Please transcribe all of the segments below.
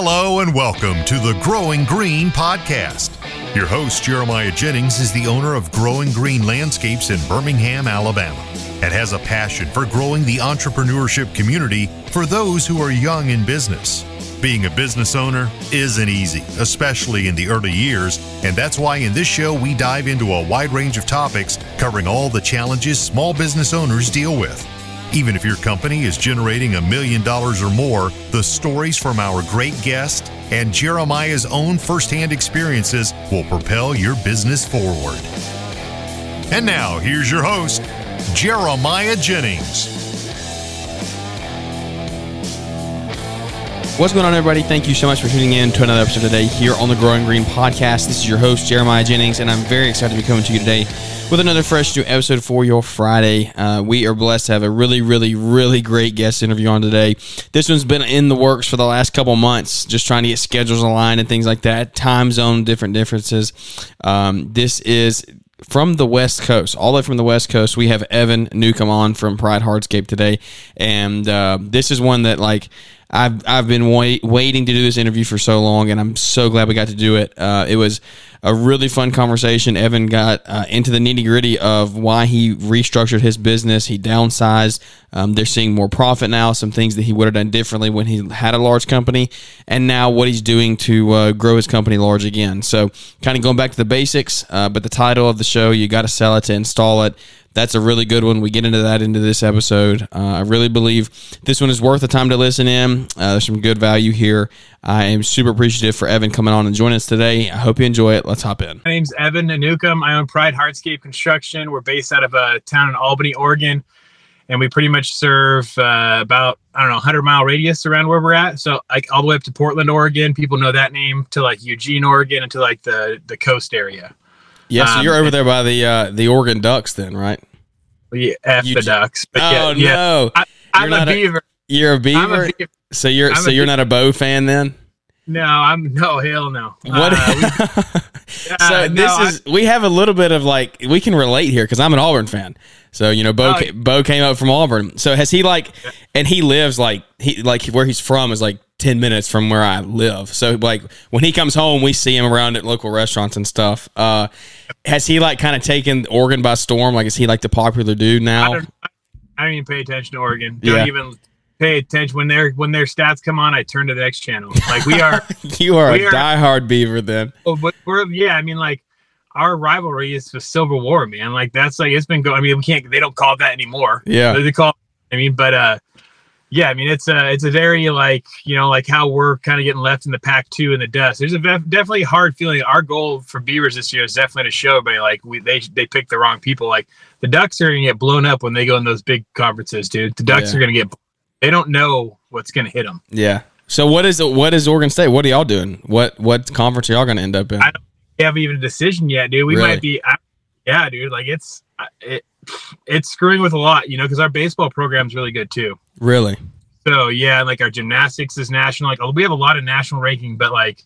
Hello and welcome to the Growing Green podcast. Your host, Jeremiah Jennings, is the owner of Growing Green Landscapes in Birmingham, Alabama, and has a passion for growing the entrepreneurship community for those who are young in business. Being a business owner isn't easy, especially in the early years, and that's why in this show we dive into a wide range of topics covering all the challenges small business owners deal with. Even if your company is generating a million dollars or more, the stories from our great guest and Jeremiah's own firsthand experiences will propel your business forward. And now, here's your host, Jeremiah Jennings. What's going on, everybody? Thank you so much for tuning in to another episode today here on the Growing Green podcast. This is your host, Jeremiah Jennings, and I'm very excited to be coming to you today with another fresh new episode for your Friday. Uh, we are blessed to have a really, really, really great guest interview on today. This one's been in the works for the last couple months, just trying to get schedules aligned and things like that, time zone different differences. Um, this is from the West Coast, all the way from the West Coast, we have Evan Newcomb on from Pride Hardscape today, and uh, this is one that like I've I've been wait, waiting to do this interview for so long, and I'm so glad we got to do it. Uh, it was a really fun conversation. Evan got uh, into the nitty gritty of why he restructured his business. He downsized. Um, they're seeing more profit now. Some things that he would have done differently when he had a large company, and now what he's doing to uh, grow his company large again. So, kind of going back to the basics. Uh, but the title of the show, you got to sell it to install it that's a really good one. We get into that into this episode. Uh, I really believe this one is worth the time to listen in. Uh, there's some good value here. I am super appreciative for Evan coming on and joining us today. I hope you enjoy it. Let's hop in. My name's Evan Newcomb. I own Pride Hardscape Construction. We're based out of a town in Albany, Oregon, and we pretty much serve uh, about I don't know 100 mile radius around where we're at. So like all the way up to Portland, Oregon. People know that name to like Eugene, Oregon, and to like the the coast area. Yeah, so um, you're over there by the uh, the Oregon Ducks, then, right? Yeah, F the Ducks. But oh yeah, no, yeah. I, am a beaver. You're a beaver? So you're I'm so you're not a Bo fan then? No, I'm no hell no. What? Uh, we, uh, so this is I, we have a little bit of like we can relate here because I'm an Auburn fan. So you know, Bo oh, Bo came up from Auburn. So has he like, and he lives like he like where he's from is like 10 minutes from where I live. So like when he comes home, we see him around at local restaurants and stuff. Uh, has he like kind of taken Oregon by storm? Like, is he like the popular dude now? I don't, I don't even pay attention to Oregon. Don't yeah. even pay attention when their when their stats come on. I turn to the next channel. Like we are, you are a are, diehard Beaver then. Oh, but we're yeah. I mean, like our rivalry is the Civil War, man. Like that's like it's been going. I mean, we can't. They don't call it that anymore. Yeah, they call. I mean, but uh, yeah, I mean it's a it's a very like you know like how we're kind of getting left in the pack too in the dust. There's a vef- definitely hard feeling. Our goal for Beavers this year is definitely to show everybody like we they they picked the wrong people. Like the Ducks are gonna get blown up when they go in those big conferences, dude. The Ducks yeah. are gonna get they don't know what's gonna hit them. Yeah. So what is what is Oregon State? What are y'all doing? What what conference are y'all gonna end up in? I don't have even a decision yet, dude. We really? might be. I, yeah, dude. Like it's it it's screwing with a lot, you know, because our baseball program's really good too. Really? So yeah, like our gymnastics is national. Like we have a lot of national ranking, but like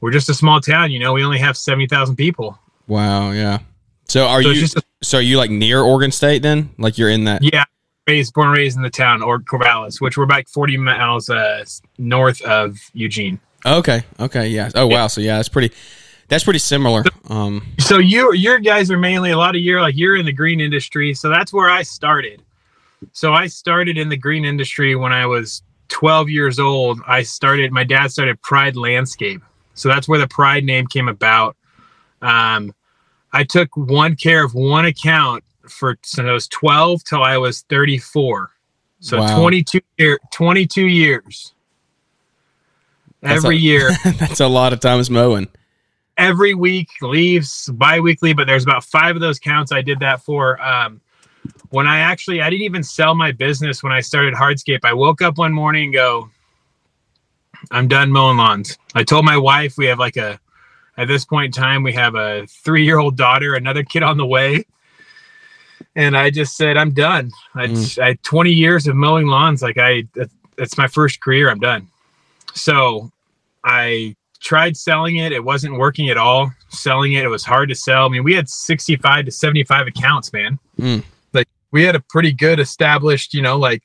we're just a small town, you know. We only have seventy thousand people. Wow. Yeah. So are so you? A, so are you like near Oregon State then? Like you're in that? Yeah. Raised, born, raised in the town or Corvallis, which we're about forty miles uh, north of Eugene. Okay. Okay. Yeah. Oh wow. So yeah, that's pretty. That's pretty similar. Um, so you your guys are mainly a lot of year like you're in the green industry, so that's where I started. So I started in the green industry when I was 12 years old. I started. My dad started Pride Landscape, so that's where the Pride name came about. Um, I took one care of one account for since I was 12 till I was 34. So wow. 22 year 22 years. Every a, year. that's a lot of times mowing every week, leaves bi-weekly, but there's about five of those counts I did that for. Um, when I actually, I didn't even sell my business when I started Hardscape. I woke up one morning and go, I'm done mowing lawns. I told my wife we have like a, at this point in time, we have a three year old daughter, another kid on the way. And I just said, I'm done. I, mm. I 20 years of mowing lawns. Like I, that's my first career. I'm done. So I tried selling it. It wasn't working at all. Selling it, it was hard to sell. I mean, we had 65 to 75 accounts, man. Mm. Like we had a pretty good established, you know, like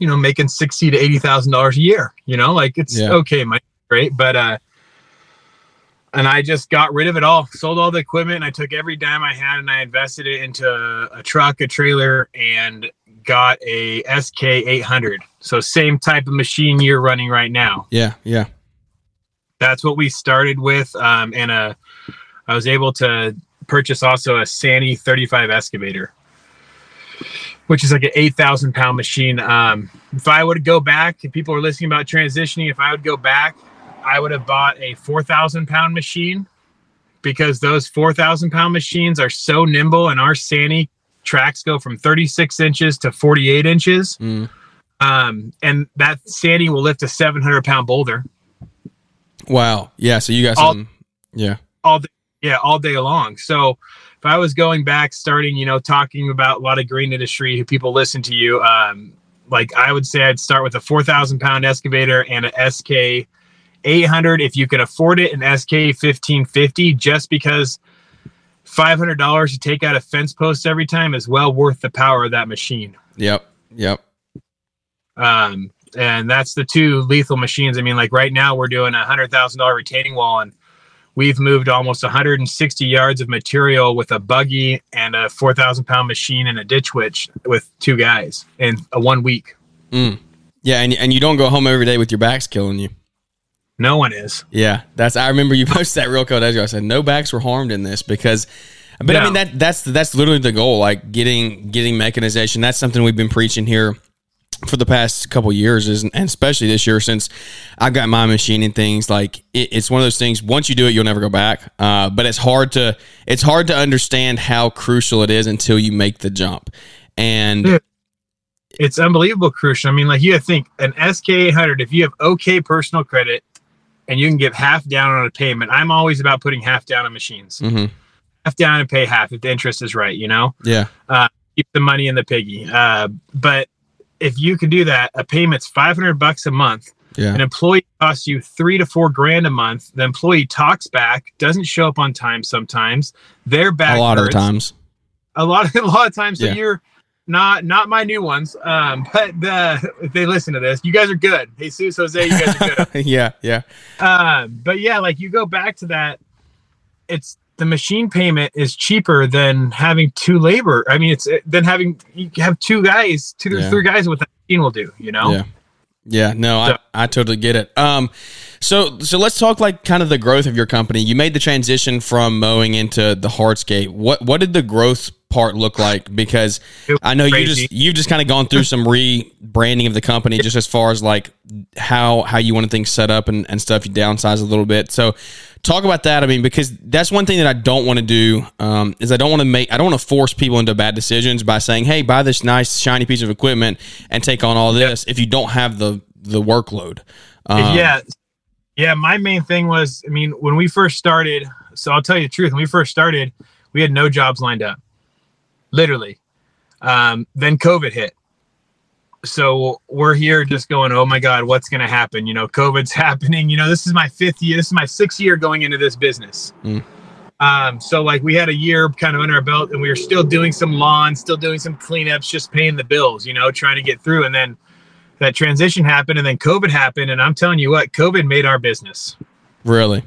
you know, making sixty to eighty thousand dollars a year. You know, like it's Yeah. okay, my great, but uh, and I just got rid of it all, sold all the equipment, and I took every dime I had and I invested it into a truck, a trailer, and got a SK eight hundred. So same type of machine you're running right now. Yeah, yeah. That's what we started with, um, and uh, I was able to purchase also a Sany 35 excavator, which is like an 8,000 pound machine. Um, if I would go back, if people are listening about transitioning, if I would go back, I would have bought a 4,000 pound machine because those 4,000 pound machines are so nimble, and our Sany tracks go from 36 inches to 48 inches. Mm. Um, and that Sany will lift a 700 pound boulder. Wow. Yeah. So you got All- some. Yeah. all day, yeah, all day long. So if I was going back, starting, you know, talking about a lot of green industry, who people listen to you, um, like I would say, I'd start with a four thousand pound excavator and a SK eight hundred if you can afford it, an SK fifteen fifty, just because five hundred dollars to take out a fence post every time is well worth the power of that machine. Yep. Yep. Um, and that's the two lethal machines. I mean, like right now we're doing a hundred thousand dollar retaining wall, and we've moved almost 160 yards of material with a buggy and a 4,000 pound machine and a ditch witch with two guys in a one week. Mm. Yeah. And, and you don't go home every day with your backs killing you. No one is. Yeah, that's. I remember you posted that real code. As I said no backs were harmed in this because, but I mean that that's that's literally the goal. Like getting getting mechanization. That's something we've been preaching here for the past couple years, is and especially this year since I've got my machine and things. Like it, it's one of those things. Once you do it, you'll never go back. Uh, but it's hard to it's hard to understand how crucial it is until you make the jump. And. It's unbelievable crucial. I mean, like you think an SK 800, if you have okay personal credit and you can give half down on a payment, I'm always about putting half down on machines. mhm, Half down and pay half if the interest is right, you know? yeah, keep the money in the piggy. Uh, but if you can do that, a payment's 500 bucks a month. yeah, An employee costs you three to four grand a month. The employee talks back, doesn't show up on time sometimes. They're back a lot of times. A lot, a lot of times. So Yeah. you're not not my new ones, um, but the, if they listen to this, you guys are good. Jesus, Jose, you guys are good. yeah, yeah, Uh, but yeah, like you go back to that, it's the machine payment is cheaper than having two labor. I mean, it's than having you have two guys, two or Yeah. three guys with the machine will do. You know, Yeah. Yeah, no, I, I totally get it. Um, so so let's talk like kind of the growth of your company. You made the transition from mowing into the hardscape. What what did the growth part look like? Because I know you just you've just kind of gone through some rebranding of the company, just as far as like how how you want things set up and, and stuff. You downsize a little bit. So talk about that. I mean, because that's one thing that I don't want to do um, is I don't want to make I don't want to force people into bad decisions by saying, "Hey, buy this nice shiny piece of equipment and take on all this." If you don't have the the workload, um, yeah, yeah. My main thing was, I mean, when we first started. So I'll tell you the truth. When we first started, we had no jobs lined up, literally. Um, then COVID hit. So we're here just going, oh my God, what's going to happen? You know, COVID's happening. You know, this is my fifth year. This is my sixth year going into this business. Mm. Um, so like we had a year kind of under our belt and we were still doing some lawns, still doing some cleanups, just paying the bills, you know, trying to get through. And then that transition happened and then COVID happened. And I'm telling you what, COVID made our business. really,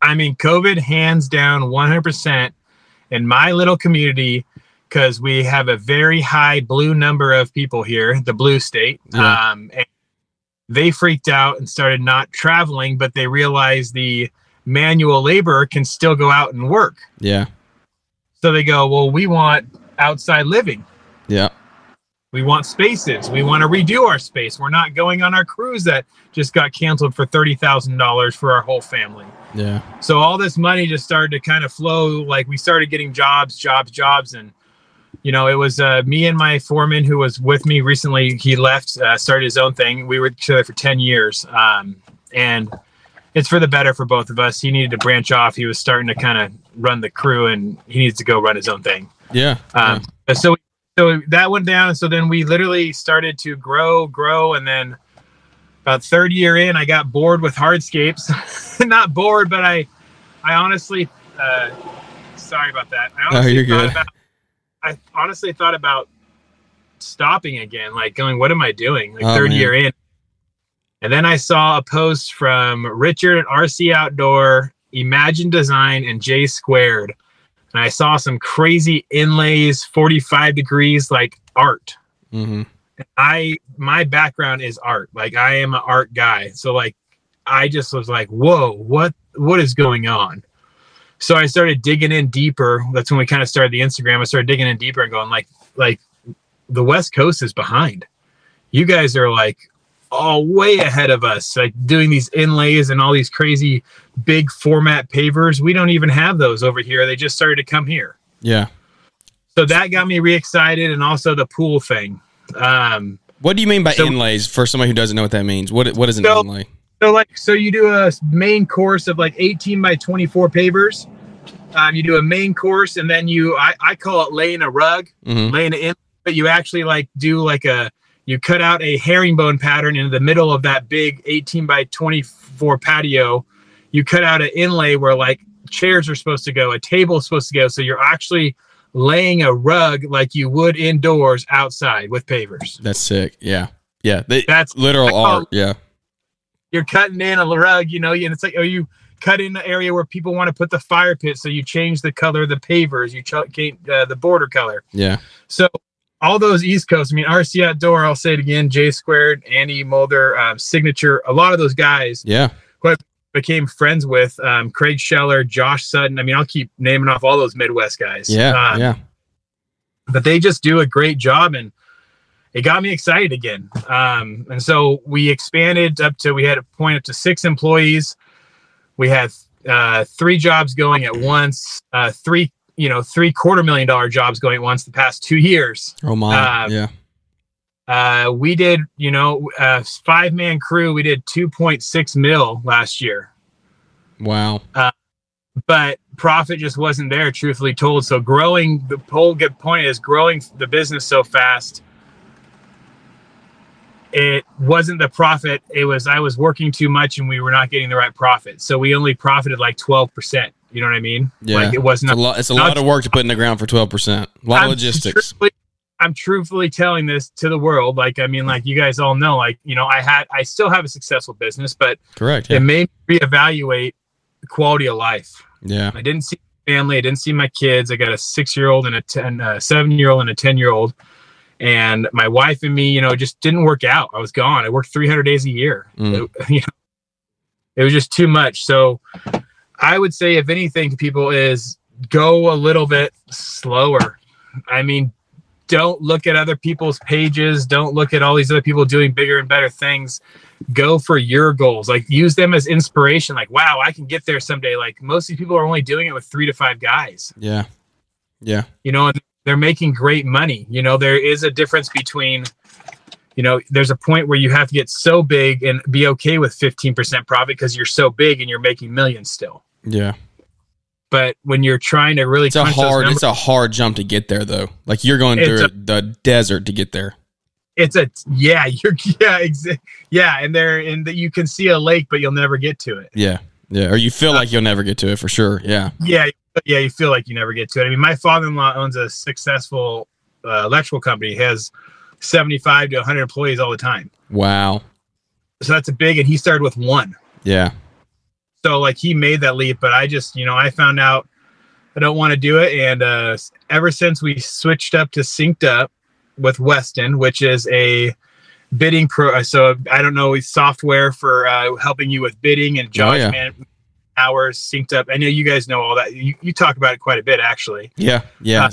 I mean, COVID hands down 100% in my little community because we have a very high blue number of people here, the blue state. Yeah. Um, and they freaked out and started not traveling, but they realized the manual labor can still go out and work. yeah, So they go, well, we want outside living. yeah, We want spaces. We want to redo our space. We're not going on our cruise that just got canceled for $30,000 for our whole family. yeah, So all this money just started to kind of flow. Like we started getting jobs, jobs, jobs, and you know, it was uh, me and my foreman who was with me recently. He left, uh, started his own thing. We were together for ten years, um, and it's for the better for both of us. He needed to branch off. He was starting to kind of run the crew, and he needs to go run his own thing. yeah, Um, So so that went down. So then we literally started to grow, grow, and then about third year in, I got bored with hardscapes. Not bored, but I, I honestly, uh, sorry about that. I Oh, honestly you're good. About, I honestly thought about stopping again, like going, "What am I doing?" Like Oh, third man. year in, and then I saw a post from Richard at RC Outdoor, Imagine Design, and J Squared, and I saw some crazy inlays, forty-five degrees, like art. hmm I my background is art. Like I am an art guy. So like I just was like, whoa, what what is going on? So I started digging in deeper. That's when we kind of started the Instagram. I started digging in deeper and going like like the West Coast is behind. You guys are like all way ahead of us, like doing these inlays and all these crazy big format pavers. We don't even have those over here. They just started to come here Yeah. so that got me re-excited and also the pool thing um What do you mean by So- inlays? For somebody who doesn't know what that means, what what is an So- inlay? So like so you do a main course of like 18 by 24 pavers um, you do a main course and then you i, I call it laying a rug hmm laying it in but you actually like do like a you cut out a herringbone pattern in the middle of that big 18 by 24 patio you cut out an inlay where like chairs are supposed to go a table is supposed to go so you're actually laying a rug like you would indoors outside with pavers That's sick. Yeah. Yeah. They, that's literal art. Yeah. You're cutting in a rug, you know, and it's like, oh, you cut in the area where people want to put the fire pit, so you change the color of the pavers, you ch- change uh, the border color. Yeah. So all those East Coast, I mean, RC Outdoor, I'll say it again, J Squared, Andy Mulder, um, Signature, a lot of those guys Yeah. Who became friends with um, Craig Scheller, Josh Sutton. I mean, I'll keep naming off all those Midwest guys. Yeah. Um, yeah. but they just do a great job and it got me excited again. Um, and so we expanded up to we had a point up to six employees. We had uh, three jobs going at once uh, three you know three quarter million dollar jobs going at once the past two years. Oh my. uh, yeah. uh, we did you know uh, five man crew. We did 2.6 mil last year. Wow. but profit just wasn't there truthfully told. So growing the whole good point is growing the business so fast it wasn't the profit it was i was working too much and we were not getting the right profit so we only profited like 12% you know what i mean Yeah. like it was It's a lot. It's a not- lot of work to put in the ground for twelve percent. A lot of I'm logistics. truthfully, I'm truthfully telling this to the world. Like, I mean, like you guys all know, like, you know, I had, I still have a successful business, but Correct. it Yeah. made me reevaluate the quality of life. Yeah. I didn't see family. I didn't see my kids. I got a six year old and a 10, uh, seven year old and a 10 year old. And my wife and me, you know, just didn't work out. I was gone. I worked 300 days a year. Mm. It, you know, it was just too much. So I would say, if anything to people, is go a little bit slower. I mean, don't look at other people's pages. Don't look at all these other people doing bigger and better things. Go for your goals. Like use them as inspiration. Like, wow, I can get there someday. Like most of these people are only doing it with three to five guys. Yeah. Yeah. You know, and they're making great money. You know, there is a difference between, you know, there's a point where you have to get so big and be okay with 15% profit because you're so big and you're making millions still. Yeah. But when you're trying to really It's a hard. numbers- It's a hard jump to get there, though. Like you're going through a- the desert to get there. it's a yeah you're yeah exa- yeah and there and that you can see a lake but you'll never get to it Yeah. Yeah. Or you feel uh, like you'll never get to it for sure. Yeah. yeah yeah you feel like you never get to it i mean my father-in-law owns a successful uh, electrical company He has 75 to 100 employees all the time Wow. so that's a big and he started with one Yeah. so like he made that leap but i just you know i found out i don't want to do it and uh ever since we switched up to synced up with weston which is a bidding pro uh, so i don't know software for uh, helping you with bidding and job Oh, yeah. man hours synced up i know you guys know all that you, you talk about it quite a bit actually Yeah. Yeah. Uh,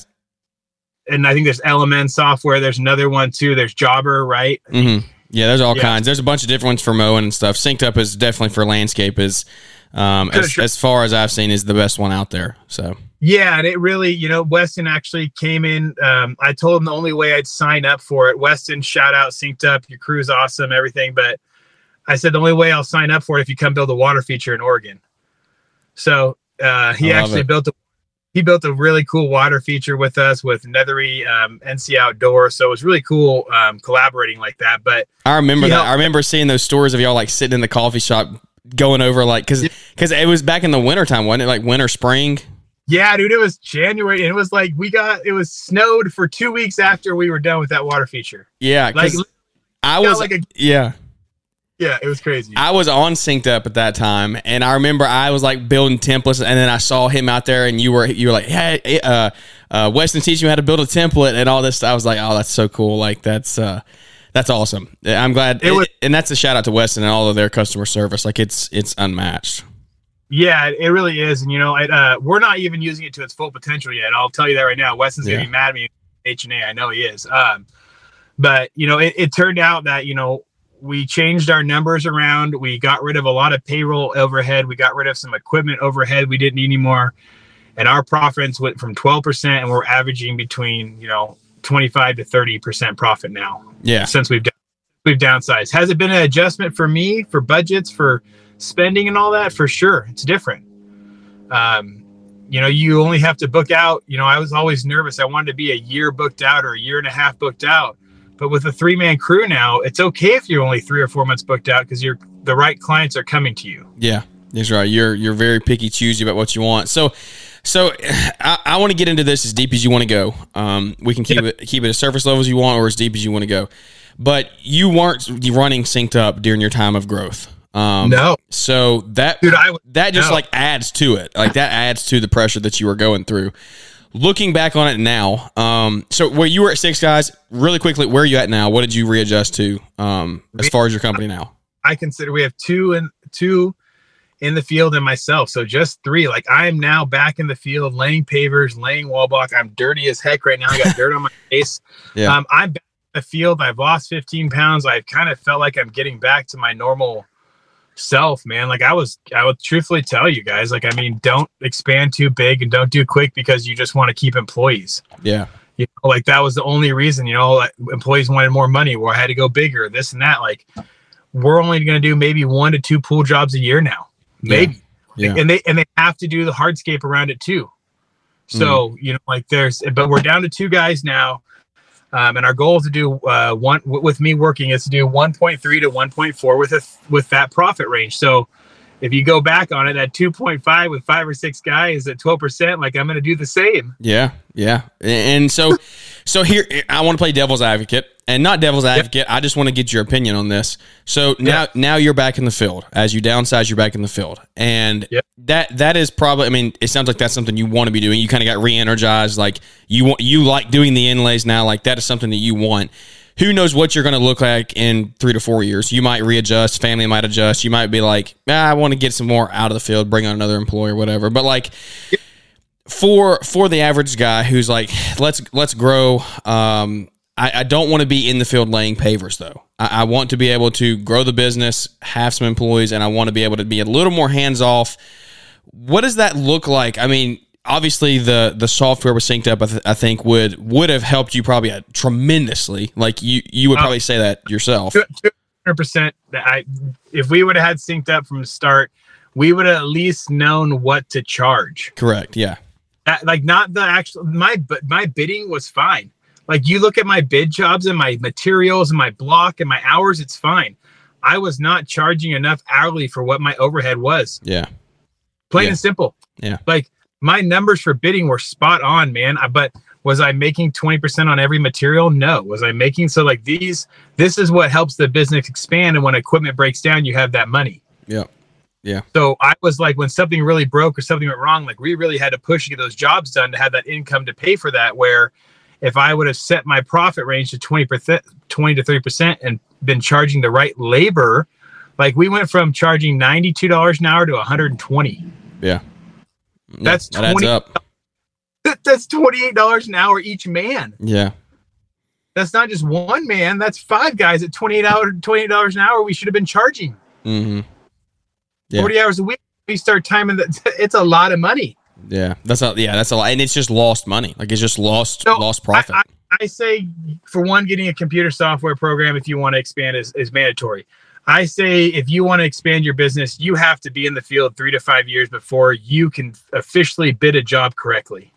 and i think there's LMN software there's another one too there's jobber right Mm-hmm. Yeah, there's all Yeah. kinds. There's a bunch of different ones for mowing and stuff. Synced up is definitely for landscape. Is um, as, sure. as far as I've seen, is the best one out there. So Yeah, and it really, you know, Weston actually came in. Um, I told him the only way I'd sign up for it. Weston, shout out, synced up. Your crew's awesome, everything. But I said the only way I'll sign up for it if you come build a water feature in Oregon. So uh, he actually it. built a he built a really cool water feature with us with Nethery um, NC Outdoor. So it was really cool um, collaborating like that. But I remember that. I remember seeing those stories of y'all like sitting in the coffee shop, going over like because because it was back in the wintertime, wasn't it? Like winter, spring. Yeah, dude, it was January and it was like we got it was snowed for two weeks after we were done with that water feature. Yeah, Like, I was like a- yeah. Yeah, it was crazy. I was on synced up at that time, and I remember I was like building templates, and then I saw him out there, and you were you were like, "Hey, uh, uh, Weston teaching me how to build a template and all this." I was like, "Oh, that's so cool! Like that's uh, that's awesome." I'm glad, It was- and that's a shout out to Weston and all of their customer service. Like it's it's unmatched. Yeah, it really is, and you know, it, uh, we're not even using it to its full potential yet. I'll tell you that right now. Weston's Yeah. gonna be mad at me. H and A, I know he is. Um, but you know, it, it turned out that you know we changed our numbers around. We got rid of a lot of payroll overhead. We got rid of some equipment overhead we didn't need anymore, and our profits went from twelve percent, and we're averaging between you know twenty five to thirty percent profit now Yeah, since we've done, we've downsized. Has it been an adjustment for me for budgets for spending and all that? For sure, it's different. Um, you know, you only have to book out. You know, I was always nervous. I wanted to be a year booked out or a year and a half booked out. But with a three man crew now, it's okay if you're only three or four months booked out because you're the right clients are coming to you. yeah, that's right. You're you're very picky, choosy about what you want. So. So I, I want to get into this as deep as you want to go. Um, we can keep it keep it as surface level as you want, or as deep as you want to go. But you weren't running synced up during your time of growth. Um, No, So that dude, I that just no. like adds to it. Like that adds to the pressure that you were going through. Looking back on it now, um, so where you were at six guys, really quickly, where are you at now? What did you readjust to um, as far as your company now? I consider we have two and two in the field and myself. So just three. Like I am now back in the field laying pavers, laying wall block. I'm dirty as heck right now. I got dirt on my face. Yeah. Um, I'm back in the field. I've lost 15 pounds. I've kind of felt like I'm getting back to my normal self, man. Like I was, I would truthfully tell you guys, like, I mean, don't expand too big and don't do quick because you just want to keep employees. Yeah, You know, like that was the only reason, you know, like employees wanted more money or I had to go bigger, this and that. Like we're only going to do maybe one to two pool jobs a year now, maybe. Yeah. And they and they have to do the hardscape around it too. So hmm. you know, like there's, but we're down to two guys now, um, and our goal is to do uh, one w- with me working is to do 1.3 to 1.4 with a with that profit range. So if you go back on it at 2.5 with five or six guys at 12 percent, like I'm going to do the same. yeah, yeah. And so, so here I want to play devil's advocate, and not devil's advocate. I just want to get your opinion on this. So now, now you're back in the field. As you downsize, you're back in the field, and Yep. that that is probably. I mean, it sounds like that's something you want to be doing. You kind of got re-energized. Like you want, you like doing the inlays now. Like that is something that you want. Who knows what you're going to look like in three to four years? You might readjust. Family might adjust. You might be like, ah, I want to get some more out of the field, bring on another employee, whatever. But like for for the average guy who's like, let's let's grow. Um, I, I don't want to be in the field laying pavers though. I, I want to be able to grow the business, have some employees, and I want to be able to be a little more hands off. What does that look like? I mean, obviously the the software was synced up. I, th- I think would would have helped you probably uh, tremendously. Like you you would probably say that yourself. 200 percent. That I, if we would have had synced up from the start, we would have at least known what to charge. Correct. Yeah. That- like not the actual my but my bidding was fine. Like you look at my bid jobs and my materials and my block and my hours, it's fine. I was not charging enough hourly for what my overhead was. Yeah. Plain Yeah. and simple. Yeah. Like my numbers for bidding were spot on, man. I- But was I making 20% on every material? No. Was I making so like these this is what helps the business expand and when equipment breaks down, you have that money. Yeah. Yeah. So I was like, when something really broke or something went wrong, like we really had to push to get those jobs done to have that income to pay for that. Where if I would have set my profit range to 20%, 20 to 30% and been charging the right labor, like we went from charging $92 an hour to 120. Yeah. That's that 20 up. That's $28 an hour each man. Yeah. That's not just one man. That's five guys at 28 hour, $28 an hour. We should have been charging Mm-hmm. Yeah. 40 hours a week. We start timing that. It's a lot of money. Yeah, that's a yeah, that's a lot, and it's just lost money. Like it's just lost No, lost profit. I, I say, for one, getting a computer software program if you want to expand is, is mandatory. I say, if you want to expand your business, you have to be in the field three to five years before you can officially bid a job correctly.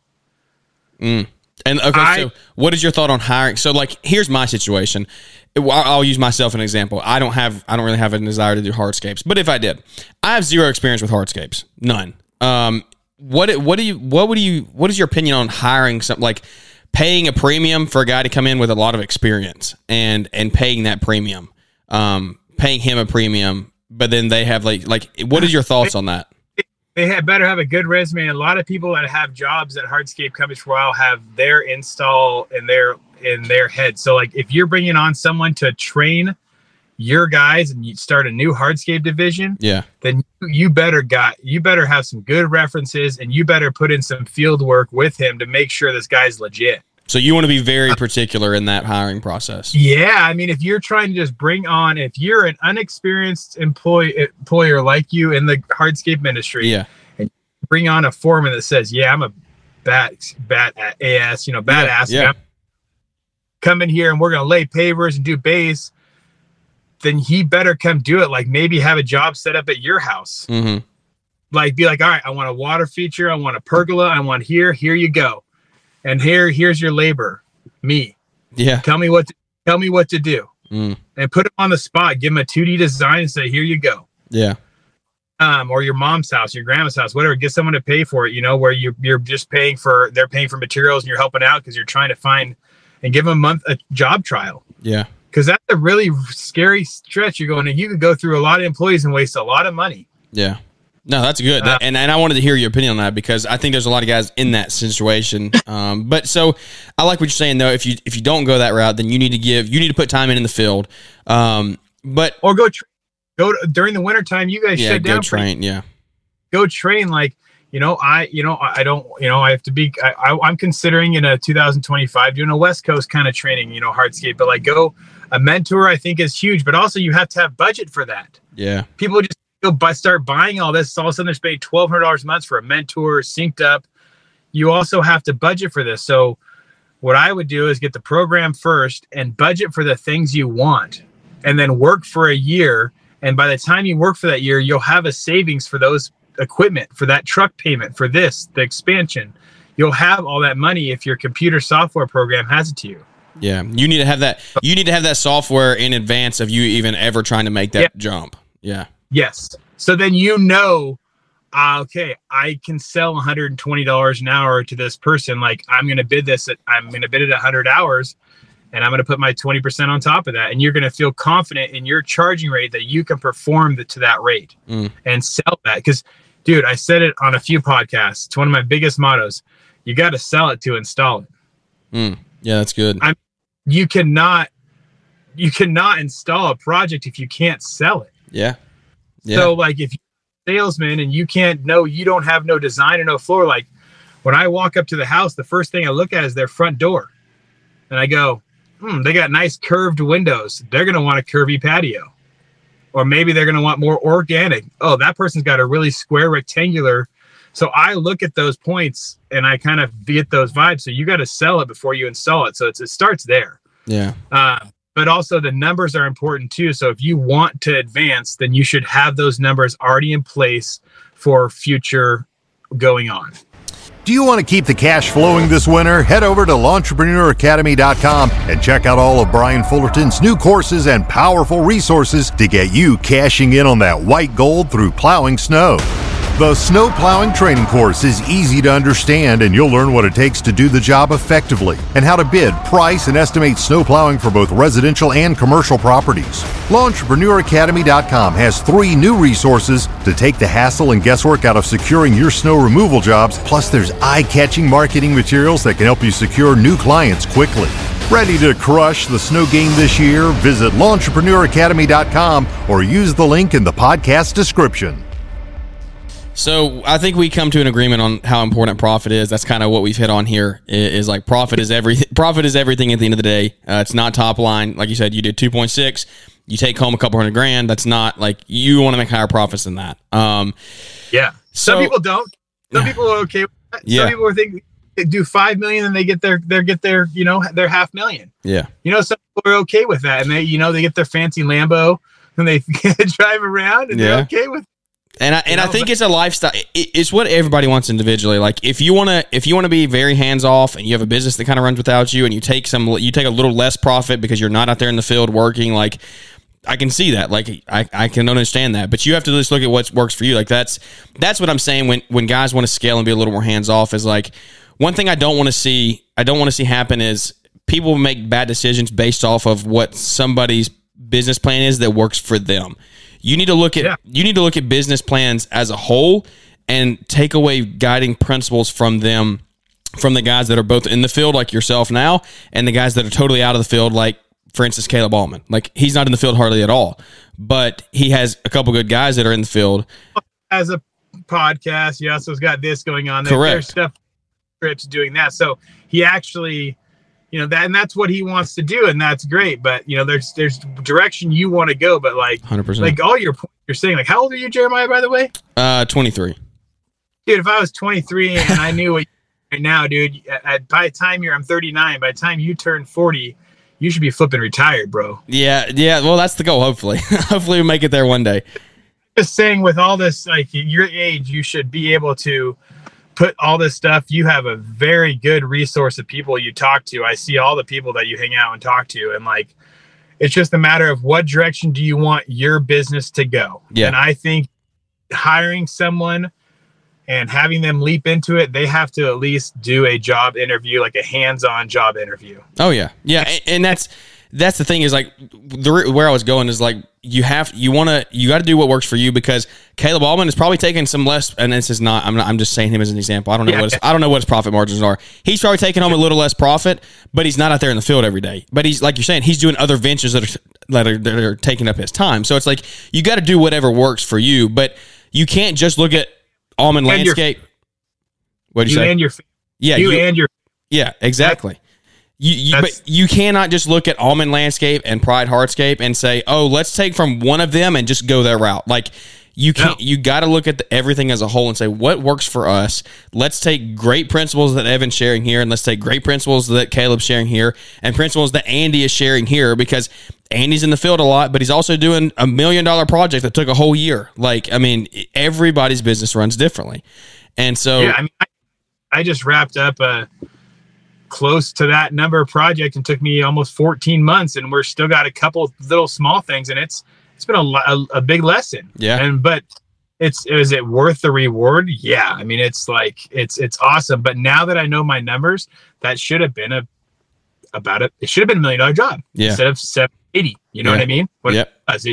Mm. And okay, I- so what is your thought on hiring? So like, here's my situation. I'll I'll use myself an example. I don't have, I don't really have a desire to do hardscapes, but if I did, I have zero experience with hardscapes, none. Um, what what do you what would you what is your opinion on hiring some like paying a premium for a guy to come in with a lot of experience and and paying that premium, um, paying him a premium, but then they have like like what is your thoughts on that? They had better have a good resume. A lot of people that have jobs at Hardscape Companies for a while have their install in their in their head. So like if you're bringing on someone to train your guys and you start a new hardscape division Yeah, then you- you better got you better have some good references and you better put in some field work with him to make sure this guy's legit. So you want to be very uh, particular in that hiring process. yeah i mean if you're trying to just bring on if you're an unexperienced employee employer like you in the hardscape industry Yeah, and bring on a foreman that says yeah i'm a bat bat as you know badass yeah. come in here and we're gonna lay pavers and do base then he better come do it. Like maybe have a job set up at your house. Hmm like be like all right i want a water feature. I want a pergola. I want here. Here you go. And here here's your labor. Me. Yeah, tell me what to, tell me what to do. Mm. and put him on the spot. Give him a 2d design and say here you go. Yeah, um or your mom's house your grandma's house whatever. Get someone to pay for it you know where you you're just paying for they're paying for materials and you're helping out because you're trying to find and give them a month a job trial. Yeah. Because that's a really scary stretch you're going and you could go through a lot of employees and waste a lot of money Yeah. No, that's good. That- and, and I wanted to hear your opinion on that because I think there's a lot of guys in that situation. Um, but so I like what you're saying though. If you if you don't go that route, then you need to give you need to put time in in the field. Um, but or go tra- go to, during the wintertime you guys yeah, shut go down for train. Yeah, go train like you know i you know i I don't you know i have to be I, I, i'm considering in a 2025 doing a west coast kind of training you know hardscape but like go a mentor i think is huge but also you have to have budget for that. Yeah, people just go buy start buying all this. All of a sudden they're spending $1200 a month for a mentor synced up. You also have to budget for this. So what i would do is get the program first and budget for the things you want and then work for a year. And by the time you work for that year you'll have a savings for those equipment for that truck payment for this the expansion. You'll have all that money if your computer software program has it to you yeah. You need to have that. You need to have that software in advance of you even ever trying to make that jump. Yeah, Yes. So then you know, uh, okay, I can sell $120 an hour to this person. Like I'm going to bid this at, I'm going to bid it 100 hours and I'm going to put my 20% on top of that. And you're going to feel confident in your charging rate that you can perform the, to that rate Mm. and sell that. Cause dude, I said it on a few podcasts. It's one of my biggest mottos. You got to sell it to install it. mm. yeah. That's good. I- You cannot, you cannot install a project if you can't sell it. Yeah, yeah, So like if you're a salesman and you can't know you don't have no design or no floor, like when I walk up to the house, the first thing I look at is their front door. And I go, hmm, they got nice curved windows. They're gonna want a curvy patio. Or maybe they're gonna want more organic. Oh, that person's got a really square rectangular. So I look at those points and I kind of get those vibes. So you got to sell it before you install it. So it's, it starts there. yeah, Uh, but also the numbers are important too. So if you want to advance, then you should have those numbers already in place for future going on. Do you want to keep the cash flowing this winter? Head over to Lawntrepreneuracademy.com and check out all of Brian Fullerton's new courses and powerful resources to get you cashing in on that white gold through plowing snow. The snow plowing training course is easy to understand, and you'll learn what it takes to do the job effectively and how to bid, price, and estimate snow plowing for both residential and commercial properties. Lawntrepreneuracademy.com has three new resources to take the hassle and guesswork out of securing your snow removal jobs, plus, there's eye catching marketing materials that can help you secure new clients quickly. Ready to crush the snow game this year? Visit Lawntrepreneuracademy.com or use the link in the podcast description. So I think we come to an agreement on how important profit is. That's kind of what we've hit on here is, like profit is everything. Profit is everything at the end of the day. Uh, it's not top line. Like you said, you did two point six. You take home a couple hundred grand. That's not like you want to make higher profits than that. Um, Yeah. Some people don't. Some people are okay with that. Yeah. Some people are thinking they do five million and they get their they get their, you know, their half million. yeah, You know, some people are okay with that. And they, you know, they get their fancy Lambo and they drive around and Yeah. they're okay with and I and I know, think but- it's a lifestyle. It, it's what everybody wants individually. Like if you want to if you want to be very hands off and you have a business that kind of runs without you, and you take some you take a little less profit because you're not out there in the field working. Like I can see that. Like I, I can understand that. But you have to just look at what works for you. Like that's that's what I'm saying when when guys want to scale and be a little more hands off is like one thing I don't want to see I don't want to see happen is people make bad decisions based off of what somebody's business plan is that works for them. You need to look at Yeah. you need to look at business plans as a whole and take away guiding principles from them from the guys that are both in the field like yourself now and the guys that are totally out of the field like for instance Caleb Allman. Like he's not in the field hardly at all, but he has a couple good guys that are in the field. As a podcast, he also has got this going on. There- Correct. There's stuff trips doing that. So he actually, you know, that and that's what he wants to do, and that's great. But you know, there's there's direction you want to go, but like 100%. like all your you're saying, like how old are you, Jeremiah? By the way, uh 23. dude, if I was 23 and I knew what you right now, dude, at, by the time you're I'm 39, by the time you turn 40, you should be flipping retired, bro. Yeah, yeah, well that's the goal hopefully. hopefully we make it there one day. Just saying, with all this, like your age, you should be able to put all this stuff. You have a very good resource of people you talk to. I see all the people that you hang out and talk to, and like, it's just a matter of what direction do you want your business to go. Yeah. And I think hiring someone and having them leap into it, they have to at least do a job interview, like a hands-on job interview. Oh yeah, yeah, and, and that's that's the thing is like the where I was going is like you have you want to you got to do what works for you because Caleb Allman is probably taking some less, and this is not I'm not I'm just saying him as an example. I don't know Yeah. what his, I don't know what his profit margins are. He's probably taking home a little less profit, but he's not out there in the field every day. But he's like you're saying he's doing other ventures that are that are, that are taking up his time. So it's like you got to do whatever works for you, but you can't just look at Allman And landscape. What did You you say? and your yeah, you you- and your yeah, exactly. You, you but you cannot just look at Allman Landscape and Pride Hardscape and say, "Oh, let's take from one of them and just go their route." Like you can't. No. You got to look at the, everything as a whole and say, "What works for us?" Let's take great principles that Evan's sharing here, and let's take great principles that Caleb's sharing here, and principles that Andy is sharing here because Andy's in the field a lot, but he's also doing a million dollar project that took a whole year. Like, I mean, everybody's business runs differently, and so yeah, I mean, I, I just wrapped up a close to that number project and took me almost 14 months, and we're still got a couple little small things, and it's it's been a, a, a big lesson. Yeah. and but it's is it worth the reward? Yeah, I mean, it's like it's it's awesome. But now that I know my numbers, that should have been a about it. It should have been a million dollar job Yeah. instead of 780. You know Yeah. what I mean? What it Yep. does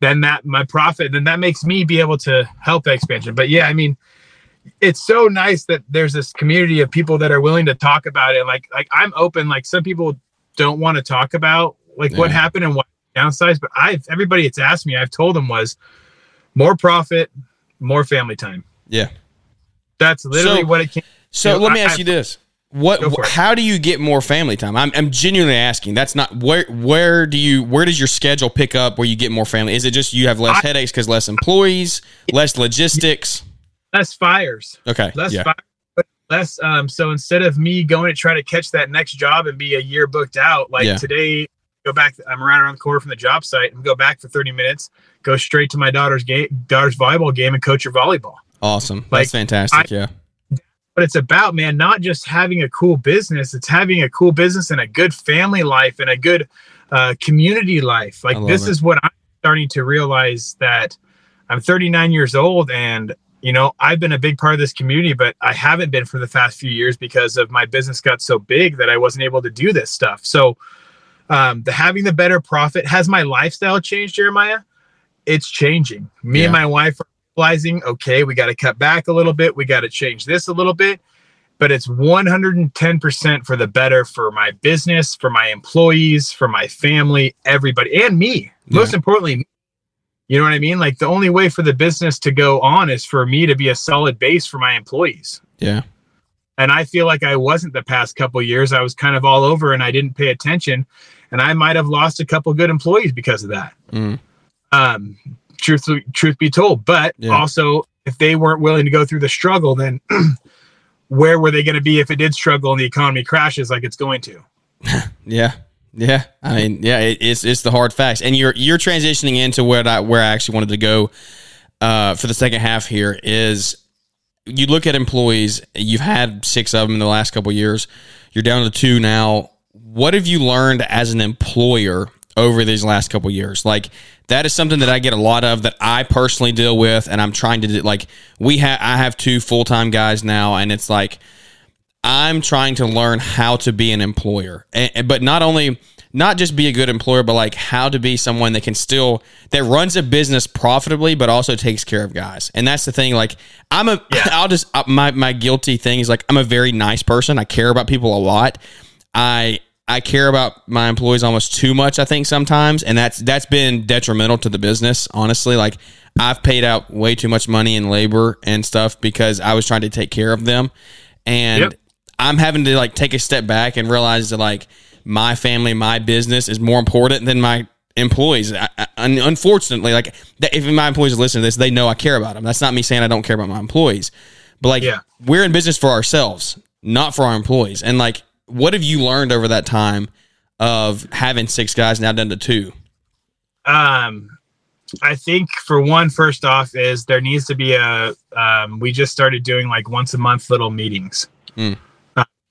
then that my profit, then that makes me be able to help expansion. But yeah, I mean, it's so nice that there's this community of people that are willing to talk about it. Like, like I'm open. Like some people don't want to talk about like what happened and what downsides, but I've everybody that's asked me, I've told them was more profit, more family time. yeah. That's literally So- what it came. So You know, let me I- ask I- you this: what? Go for it. How do you get more family time? I'm, I'm genuinely asking. That's not where. Where do you? Where does your schedule pick up where you get more family? Is it just you have less I- headaches because less employees, less logistics? Less fires. Okay, less yeah, fire, but less um so instead of me going to try to catch that next job and be a year booked out like Yeah. today go back i'm right around the corner from the job site and go back for 30 minutes go straight to my daughter's game daughter's volleyball game and coach her volleyball awesome. like, That's fantastic. yeah, but it's about man not just having a cool business it's having a cool business and a good family life and a good uh, community life like this it. is what i'm starting to realize that i'm 39 years old and you know i've been a big part of this community but i haven't been for the past few years because of my business got so big that i wasn't able to do this stuff. So um the having the better profit has my lifestyle changed jeremiah? It's changing. Me and my wife are realizing okay we got to cut back a little bit we got to change this a little bit but it's 110% for the better for my business for my employees for my family everybody and me. Most importantly you know what i mean? Like the only way for the business to go on is for me to be a solid base for my employees. Yeah, and i feel like i wasn't the past couple years. I was kind of all over and i didn't pay attention. And i might have lost a couple good employees because of that. Mm. um truth truth be told. But Yeah. also if they weren't willing to go through the struggle then where were they going to be if it did struggle and the economy crashes like it's going to? Yeah, yeah. I mean, yeah, it, it's it's the hard facts, and you're you're transitioning into where I where I actually wanted to go uh, for the second half here is you look at employees. You've had six of them in the last couple years. You're down to two now. What have you learned as an employer over these last couple years. Like that is something that I get a lot of that I personally deal with, and I'm trying to do. Like we have, I have two full time guys now, and it's like I'm trying to learn how to be an employer, and, but not only not just be a good employer, but like how to be someone that can still that runs a business profitably, but also takes care of guys. And that's the thing. Like I'm a, Yeah. I'll just uh, my my guilty thing is like I'm a very nice person. I care about people a lot. I I care about my employees almost too much. I think sometimes, and that's that's been detrimental to the business. Honestly, like I've paid out way too much money in labor and stuff because I was trying to take care of them, and Yep. I'm having to like take a step back and realize that like my family, my business is more important than my employees. I, I, unfortunately, like that, if my employees listen to this, they know I care about them. That's not me saying I don't care about my employees, but like Yeah. we're in business for ourselves, not for our employees. And like, what have you learned over that time of having six guys now down to two? Um, I think for one, first off, is there needs to be a. Um, we just started doing like once a month little meetings, Mm.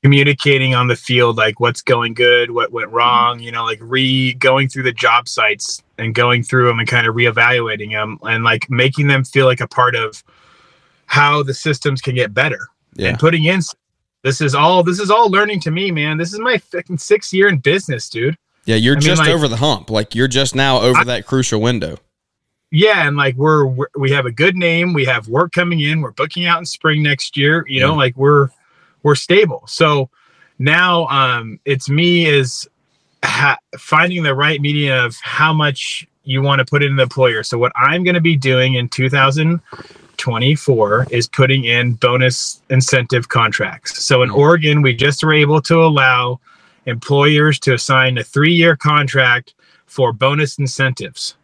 Communicating on the field, like what's going good, what went mm-hmm. wrong. You know, like re going through the job sites and going through them and kind of reevaluating them and like making them feel like a part of how the systems can get better Yeah. and putting in. This is all. This is all learning to me, man. This is my fucking sixth year in business, dude. Yeah, you're I mean, just like- over the hump. Like you're just now over I- that crucial window. yeah and like we're, we're we have a good name we have work coming in we're booking out in spring next year you know like we're we're stable so now um it's me is ha- finding the right median of how much you want to put in the employer so what i'm going to be doing in 2024 is putting in bonus incentive contracts so in Mhm. oregon we just were able to allow employers to assign a three-year contract for bonus incentives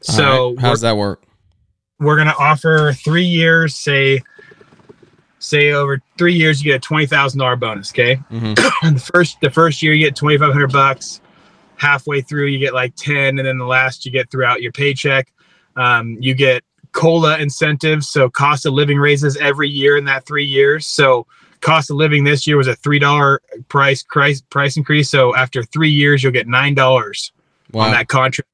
so right. we're- how's that work? we're going to offer three years say say over three years you get a $20000 bonus okay? Hmm the first the first year you get 2500 bucks. Halfway through you get like 10 and then the last you get throughout your paycheck. Um, you get cola incentives so cost of living raises every year in that three years. So cost of living this year was a three dollar price price price increase. So after three years you'll get nine dollars Wow. on that contract.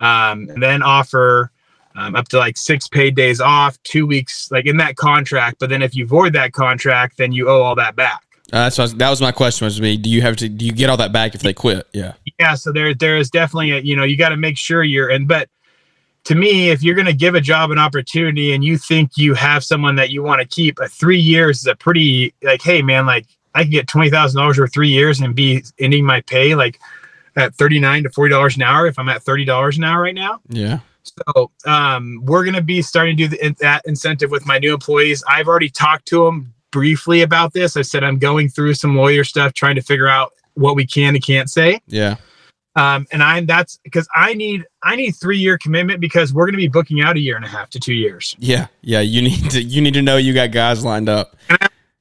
Um, and then offer um, up to like six paid days off, two weeks like in that contract. But then if you void that contract, then you owe all that back. Uh, that's that was my question. Was me? Do you have to? Do you get all that back if they quit? Yeah. Yeah, so there there is definitely a you know you got to make sure you're in. But to me, if you're going to give a job an opportunity and you think you have someone that you want to keep, a three years is a pretty like hey man like I can get twenty thousand dollars over three years and be ending my pay like at thirty nine to forty dollars an hour if I'm at thirty dollars an hour right now. Yeah. So um, we're going to be starting to do the, that incentive with my new employees. I've already talked to them briefly about this. I said I'm going through some lawyer stuff, trying to figure out what we can and can't say. Yeah. Um, and I'm that's because I need I need three year commitment because we're going to be booking out a year and a half to two years. Yeah. Yeah. You need to. You need to know you got guys lined up.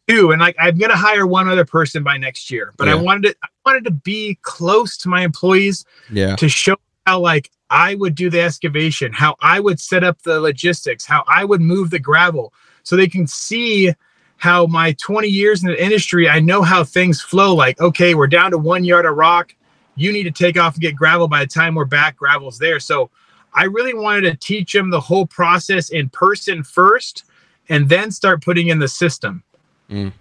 Two, and like I'm going to hire one other person by next year. But I wanted to I wanted to be close to my employees Yeah. to show how like I would do the excavation, how I would set up the logistics, how I would move the gravel so they can see how my 20 years in the industry, I know how things flow like okay, we're down to 1 yard of rock, you need to take off and get gravel by the time we're back gravel's there. So I really wanted to teach them the whole process in person first and then start putting in the system. Mm.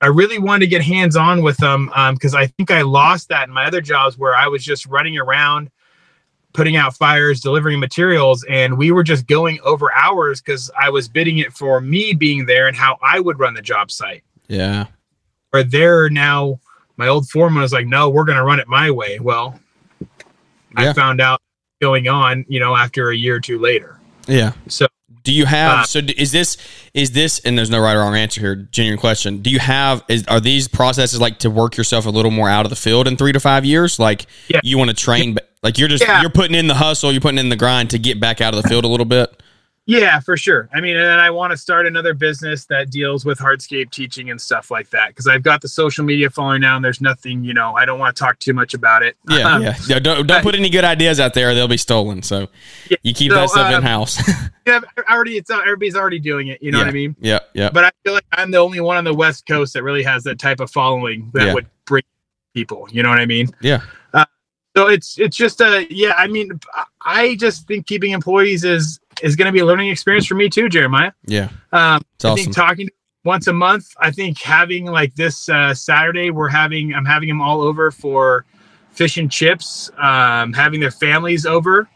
I really wanted to get hands on with them because I think I lost that in my other jobs where I was just running around, putting out fires, delivering materials, and we were just going over hours because I was bidding it for me being there and how I would run the job site. Yeah. Or there now, my old foreman was like, "No, we're going to run it my way." Well, Yeah. I found out going on, you know, after a year or two later. Yeah. So Do you have Uh, so is this is this and there's no right or wrong answer here, genuine question. Do you have is are these processes like to work yourself a little more out of the field in 3 to 5 years? Like Yeah. you want to train but like you're just Yeah. you're putting in the hustle, you're putting in the grind to get back out of the field a little bit. Yeah, for sure. I mean, and then I want to start another business that deals with hardscape teaching and stuff like that because I've got the social media following now, and there's nothing, you know, I don't want to talk too much about it. Yeah, Um, yeah. yeah don't don't put any good ideas out there, or they'll be stolen. So Yeah, you keep so, that stuff um, in house. yeah, already, it's everybody's already doing it. You know what I mean? yeah, yeah. But I feel like I'm the only one on the West Coast that really has that type of following that Yeah. would bring people. You know what I mean? Yeah. So it's it's just a yeah. I mean, I just think keeping employees is is going to be a learning experience for me too, Jeremiah. Yeah, Um, It's I awesome. think talking once a month. I think having like this uh, Saturday, we're having I'm having them all over for fish and chips. Um, having their families over.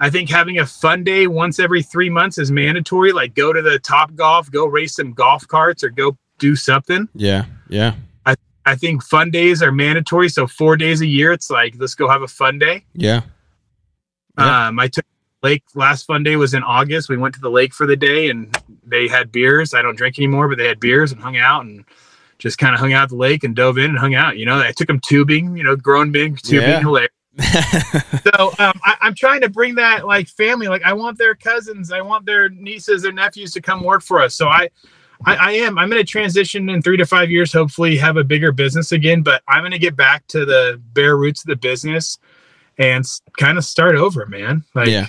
I think having a fun day once every three months is mandatory. Like go to the Top Golf, go race some golf carts, or go do something. yeah, yeah, I think fun days are mandatory. So four days a year, it's like let's go have a fun day. yeah. Yeah. Um, I took lake last fun day was in August. We went to the lake for the day and they had beers. I don't drink anymore, but they had beers and hung out and just kind of hung out at the lake and dove in and hung out. You know, I took them tubing. You know, grown big tubing. Yeah. hilarious. So um, I, I'm trying to bring that like family. Like I want their cousins, I want their nieces their nephews to come work for us. So I. I, I am. I'm going to transition in three to five years. Hopefully, have a bigger business again. But I'm going to get back to the bare roots of the business and kind of start over, man. Like, yeah.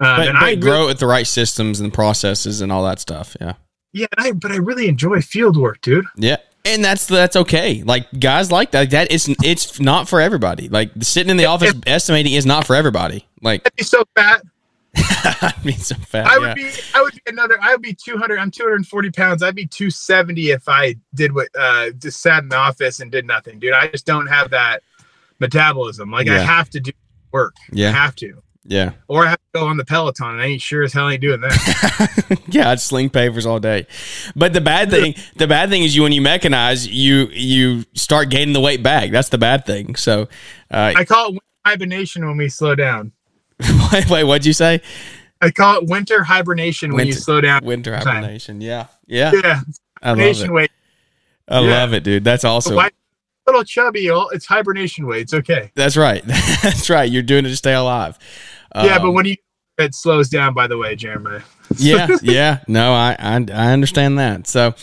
um, But, and but I grow really, with the right systems and processes and all that stuff. Yeah. yeah, I, but I really enjoy field work, dude. Yeah. And that's that's okay. Like guys like that. That is it's not for everybody. Like sitting in the office estimating is not for everybody. Like I'd be so fat. I mean, so fat. I would yeah. be. I would be another. I would be 200. I'm 240 pounds. I'd be 270 if I did what. Uh, just sat in the office and did nothing, dude. I just don't have that metabolism. Like I have to do work. Yeah, I Yeah. have to, Yeah. or I have to go on the Peloton. And I ain't sure as hell ain't doing that. yeah, I'd sling pavers all day. But the bad thing, the bad thing is you when you mechanize, you you start gaining the weight back. That's the bad thing. So, uh, I call it hibernation when we slow down. wait, wait, what'd you say? I call it winter hibernation when you slow down. Winter hibernation. Yeah, yeah, Yeah, I love hibernation it. weight. I Yeah. love it, dude. That's awesome. Why- little chubby, it's hibernation weight. It's okay. That's right. That's right. You're doing it to stay alive. yeah, but Um, when you it slows down, by the way, Jeremiah. yeah, yeah. No, I, I I understand that. So,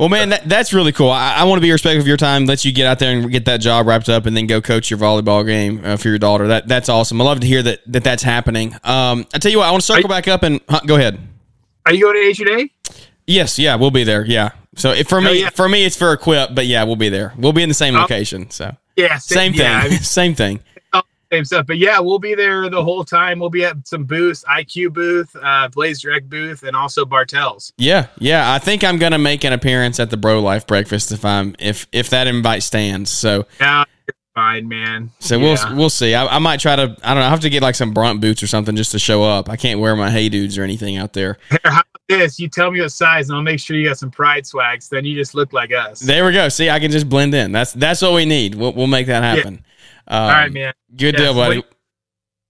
well, man, that, that's really cool. I, I want to be respectful of your time. Let you get out there and get that job wrapped up, and then go coach your volleyball game uh, for your daughter. That that's awesome. I love to hear that, that that's happening. Um, I tell you what, I want to circle back up and huh, go ahead. Are you going to HNA? Yes, yeah, we'll be there. Yeah. So if, for Oh, me, yeah. for me, it's for Equip, but yeah, we'll be there. We'll be in the same Oh. location. So Yeah, same thing. Yeah, I mean, same thing. Same stuff. But yeah, we'll be there the whole time. We'll be at some booths, IQ booth, uh, Blaze Direct booth, and also Bartels. Yeah, yeah. I think I'm gonna make an appearance at the Bro Life breakfast if I'm if if that invite stands. So Yeah, fine, man. So Yeah. we'll we'll see. I, I might try to. I don't know. I have to get like some brunt boots or something just to show up. I can't wear my hey dudes or anything out there. Here, how about this? You tell me what size, and I'll make sure you got some pride swags. Then you just look like us. There we go. See, I can just blend in. That's that's what we need. We'll, we'll make that happen. Um, All right, man. Good deal, buddy. wait.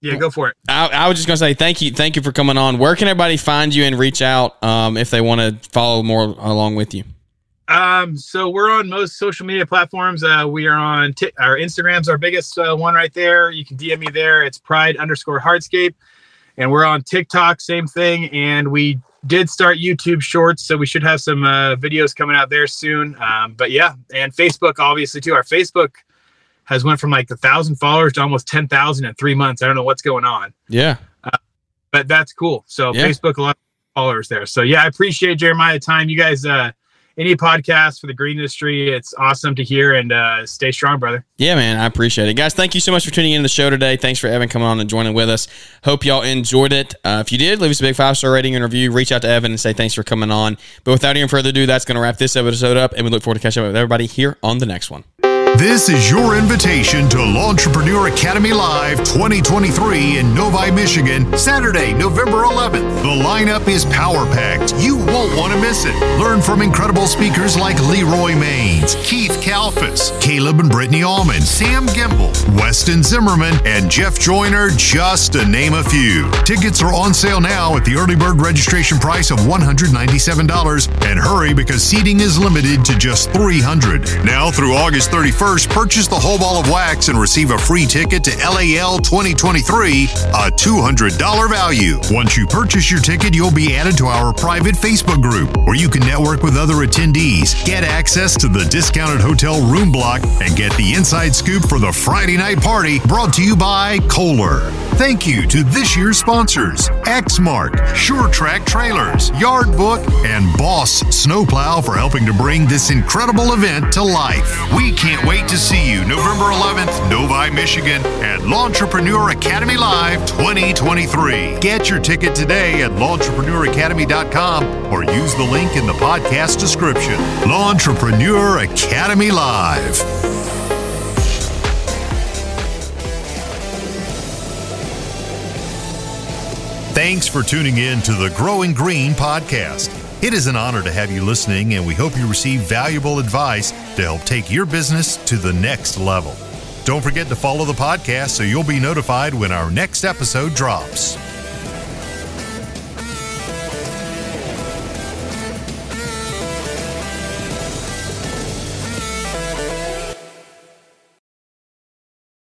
Yeah, go for it. I, I was just gonna say thank you, thank you for coming on. Where can everybody find you and reach out um, if they want to follow more along with you? Um, so we're on most social media platforms. Uh, we are on Ti- our Instagram's our biggest uh, one right there. You can DM me there. It's Pride underscore Hardscape, and we're on TikTok. Same thing. And we did start YouTube Shorts, so we should have some uh, videos coming out there soon. Um, but yeah, and Facebook obviously too. Our Facebook has went from like a thousand followers to almost ten thousand in three months. I don't know what's going on, Yeah, but that's cool. So Yeah. Facebook, a lot of followers there. So yeah, I appreciate Jeremiah time. You guys, uh, any podcast for the green industry, it's awesome to hear and uh, stay strong, brother. yeah, man. I appreciate it, guys. Thank you so much for tuning in to the show today. Thanks for Evan coming on and joining with us. Hope y'all enjoyed it. Uh, if you did, leave us a big five star rating and review. Reach out to Evan and say thanks for coming on. But without any further ado, that's going to wrap this episode up, and we look forward to catching up with everybody here on the next one. This is your invitation to Lawntrepreneur Academy Live 2023 in Novi, Michigan, Saturday, November 11th. The lineup is power packed. You won't want to miss it. Learn from incredible speakers like Leroy Maines, Keith Kalfas, Caleb and Brittany Allman, Sam Gimble, Weston Zimmerman, and Jeff Joyner, just to name a few. Tickets are on sale now at the early bird registration price of $197. And hurry because seating is limited to just 300. Now through August 31st, purchase the whole ball of wax and receive a free ticket to LAL 2023, a $200 value. Once you purchase your ticket, you'll be added to our private Facebook group where you can network with other attendees, get access to the discounted hotel room block, and get the inside scoop for the Friday night party brought to you by Kohler. Thank you to this year's sponsors Exmark, Sure-Trac Trailers, Yardbook, and Boss Snowplow for helping to bring this incredible event to life. We can't wait to see you November 11th, Novi, Michigan at Lawntrepreneur Academy Live 2023. Get your ticket today at lawntrepreneuracademy.com or use the link in the podcast description. Lawntrepreneur Academy Live. Thanks for tuning in to the Growing Green podcast. It is an honor to have you listening, and we hope you receive valuable advice to help take your business to the next level. Don't forget to follow the podcast so you'll be notified when our next episode drops.